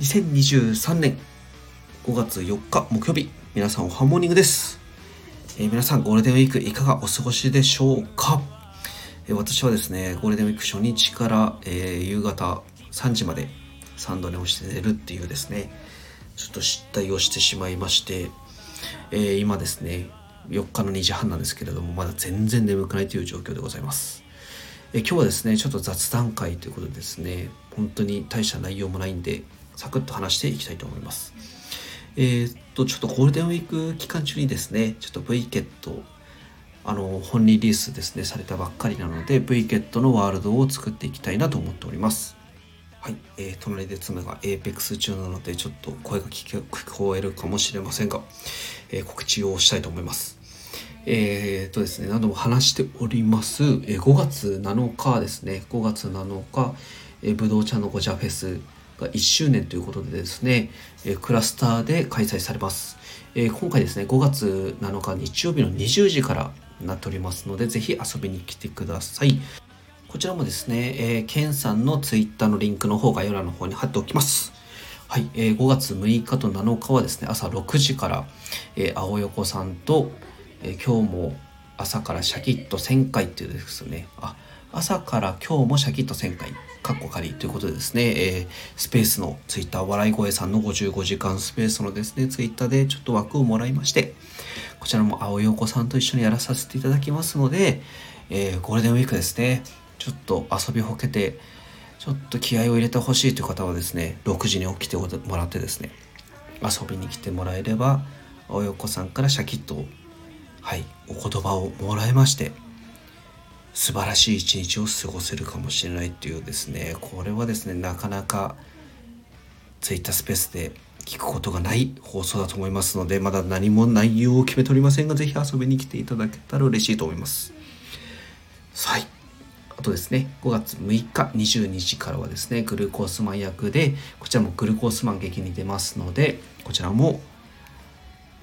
2023年5月4日木曜日、皆さんおはモーニングです。えー、皆さんゴールデンウィークいかがお過ごしでしょうか、えー、私はですね、ゴールデンウィーク初日から、えー、夕方3時まで3度寝をして寝るっていうですね、ちょっと失態をしてしまいまして、え今ですね、4日の2時半なんですけれども、まだ全然眠くないという状況でございます。え今日はですね、ちょっと雑談会ということでですね、本当に大した内容もないんで、サクッと話していきたいと思います。えー、っと、ちょっとゴールデンウィーク期間中にですね、ちょっと VKET、あの、本リリースですね、されたばっかりなので、VKET のワールドを作っていきたいなと思っております。はい、えー、隣で妻が APEX 中なので、ちょっと声が聞こえるかもしれませんが、えー、告知をしたいと思います。えー、っとですね、何度も話しております、えー、5月7日ですね、5月7日、え、ぶどう茶のごじゃフェスが1周年ということでですね、えクラスターで開催されます。え今回ですね、5月7日日曜日の20時からなっておりますので、ぜひ遊びに来てください。こちらもですね、えー、ケンさんのツイッターのリンクの方概要欄の方に貼っておきます。はい、えー、5月6日と7日はですね、朝6時から、えー、青横さんと、えー、今日も朝からシャキッと1000回っていうですね、あ、朝から今日もシャキッと1000回、カッコ仮。ということでですね、えー、スペースのツイッター、笑い声さんの55時間スペースのですね、ツイッターでちょっと枠をもらいまして、こちらも青横さんと一緒にやらさせていただきますので、えー、ゴールデンウィークですね、ちょっと遊びほけて、ちょっと気合を入れてほしいという方はですね、6時に起きてもらってですね、遊びに来てもらえれば、青横さんからシャキッと、はい、お言葉をもらえまして、素晴らしい一日を過ごせるかもしれないっていうですねこれはですねなかなか Twitter スペースで聞くことがない放送だと思いますのでまだ何も内容を決めておりませんが是非遊びに来ていただけたら嬉しいと思います。はいあとですね5月6日22時からはですねグルコースマン役でこちらもグルコースマン劇に出ますのでこちらも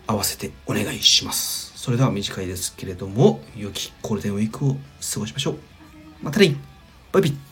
合わせてお願いします。それでは短いですけれども、良きゴールデンウィークを過ごしましょう。またね。バイビー。